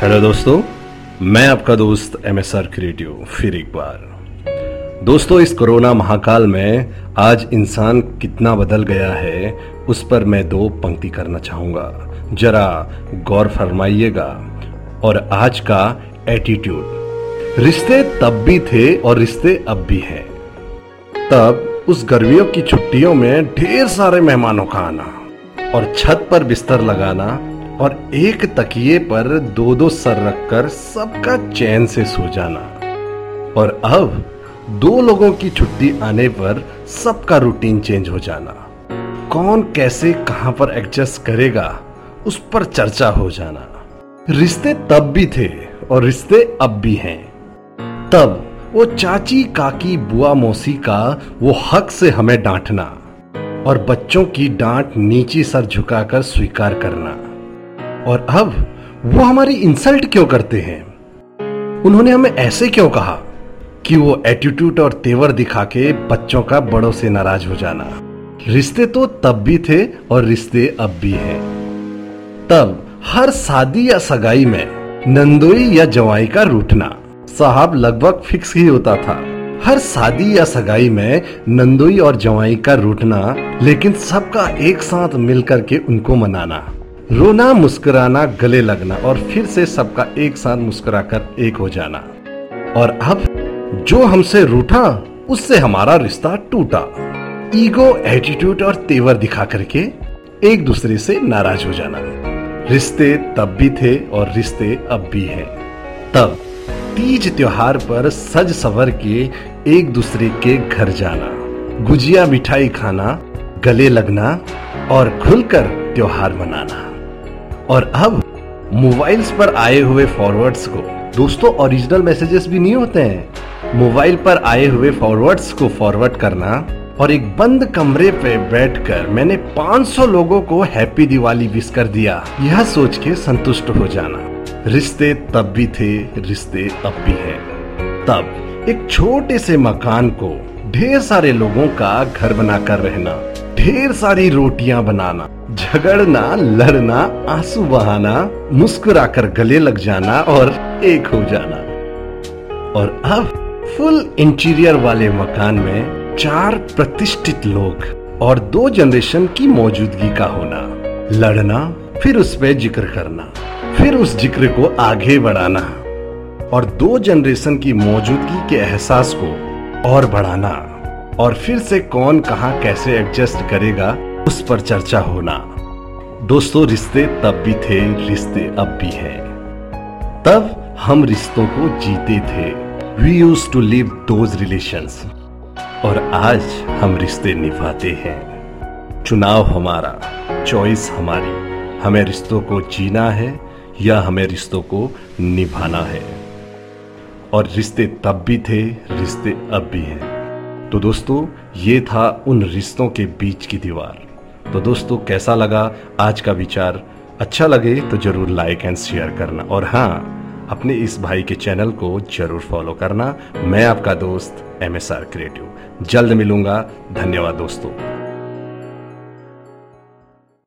Hello दोस्तों, मैं आपका दोस्त एम एस आर क्रिएटिव फिर एक बार। दोस्तों, इस कोरोना महाकाल में आज इंसान कितना बदल गया है, उस पर मैं दो पंक्ति करना चाहूँगा। जरा गौर फरमाइएगा और आज का एटीट्यूड रिश्ते तब भी थे और रिश्ते अब भी हैं। तब उस गर्मियों की छुट्टियों में ढेर सारे मेहमानों का आना और छत पर बिस्तर लगाना और एक तकिए पर दो दो सर रखकर सबका चैन से सो जाना। और अब दो लोगों की छुट्टी आने पर सबका रूटीन चेंज हो जाना। कौन कैसे कहाँ पर एडजस्ट करेगा, उस पर चर्चा हो जाना। रिश्ते तब भी थे और रिश्ते अब भी हैं। तब वो चाची, काकी, बुआ, मौसी का वो हक से हमें डांटना और बच्चों की डांट नीची सर झुकाकर स्वीकार करना। और अब वो हमारी इंसल्ट क्यों करते हैं? उन्होंने हमें ऐसे क्यों कहा कि वो एटीट्यूड और तेवर दिखा के बच्चों का बड़ों से नाराज़ हो जाना? रिश्ते तो तब भी थे और रिश्ते अब भी हैं। तब हर शादी या सगाई में नंदोई या जवाई का रूठना साहब लगभग फिक्स ही होता था। हर शादी या सगाई में नंदोई और जवाई का रूठना, लेकिन सबका एक साथ मिलकर के उनको मनाना। रोना, मुस्कुराना, गले लगना और फिर से सबका एक साथ मुस्कुराकर एक हो जाना। और अब जो हमसे रूठा, उससे हमारा रिश्ता टूटा। ईगो एटीट्यूड और तेवर दिखा करके एक दूसरे से नाराज़ हो जाना। रिश्ते तब भी थे और रिश्ते अब भी हैं। तब तीज त्योहार पर सज सवर के एक दूसरे के घर जाना। गुजिया मिठाई खाना, गले लगना और खुलकर त्योहार मनाना। और अब मोबाइल्स पर आए हुए फॉरवर्ड्स को। दोस्तों ओरिजिनल मैसेजेस भी नहीं होते हैं। मोबाइल पर आए हुए फॉरवर्ड्स को फॉरवर्ड करना और एक बंद कमरे पे बैठकर मैंने 500 लोगों को हैप्पी दिवाली विश कर दिया। यह सोच के संतुष्ट हो जाना। रिश्ते तब भी थे, रिश्ते अब भी हैं। तब एक छोटे से मकान को ढेर सारे लोगों का घर बनाकर रहना। ढेर सारी रोटियाँ बनाना, झगड़ना, लड़ना, आँसू बहाना, मुस्कुराकर गले लग जाना और एक हो जाना। और अब फुल इंटीरियर वाले मकान में चार प्रतिष्ठित लोग और दो जनरेशन की मौजूदगी का होना। लड़ना, फिर उस पर ज़िक्र करना, फिर उस ज़िक्र को आगे बढ़ाना और दो जनरेशन की मौजूदगी के एहसास को और बढ़ाना। और फिर से कौन कहा कैसे एडजस्ट करेगा, उस पर चर्चा होना। दोस्तों, रिश्ते तब भी थे, रिश्ते अब भी हैं। तब हम रिश्तों को जीते थे। We use to live those relations और आज हम रिश्ते निभाते हैं। चुनाव हमारा चॉइस हमारी। हमें रिश्तों को जीना है या हमें रिश्तों को निभाना है। और रिश्ते तब भी थे, रिश्ते अब भी हैं। तो दोस्तों, ये था उन रिश्तों के बीच की दीवार। तो दोस्तों, कैसा लगा आज का विचार? अच्छा लगे तो ज़रूर लाइक एंड शेयर करना। और हाँ अपने इस भाई के चैनल को ज़रूर फॉलो करना। मैं आपका दोस्त एम एस आर क्रिएटिव जल्द मिलूँगा। धन्यवाद दोस्तों।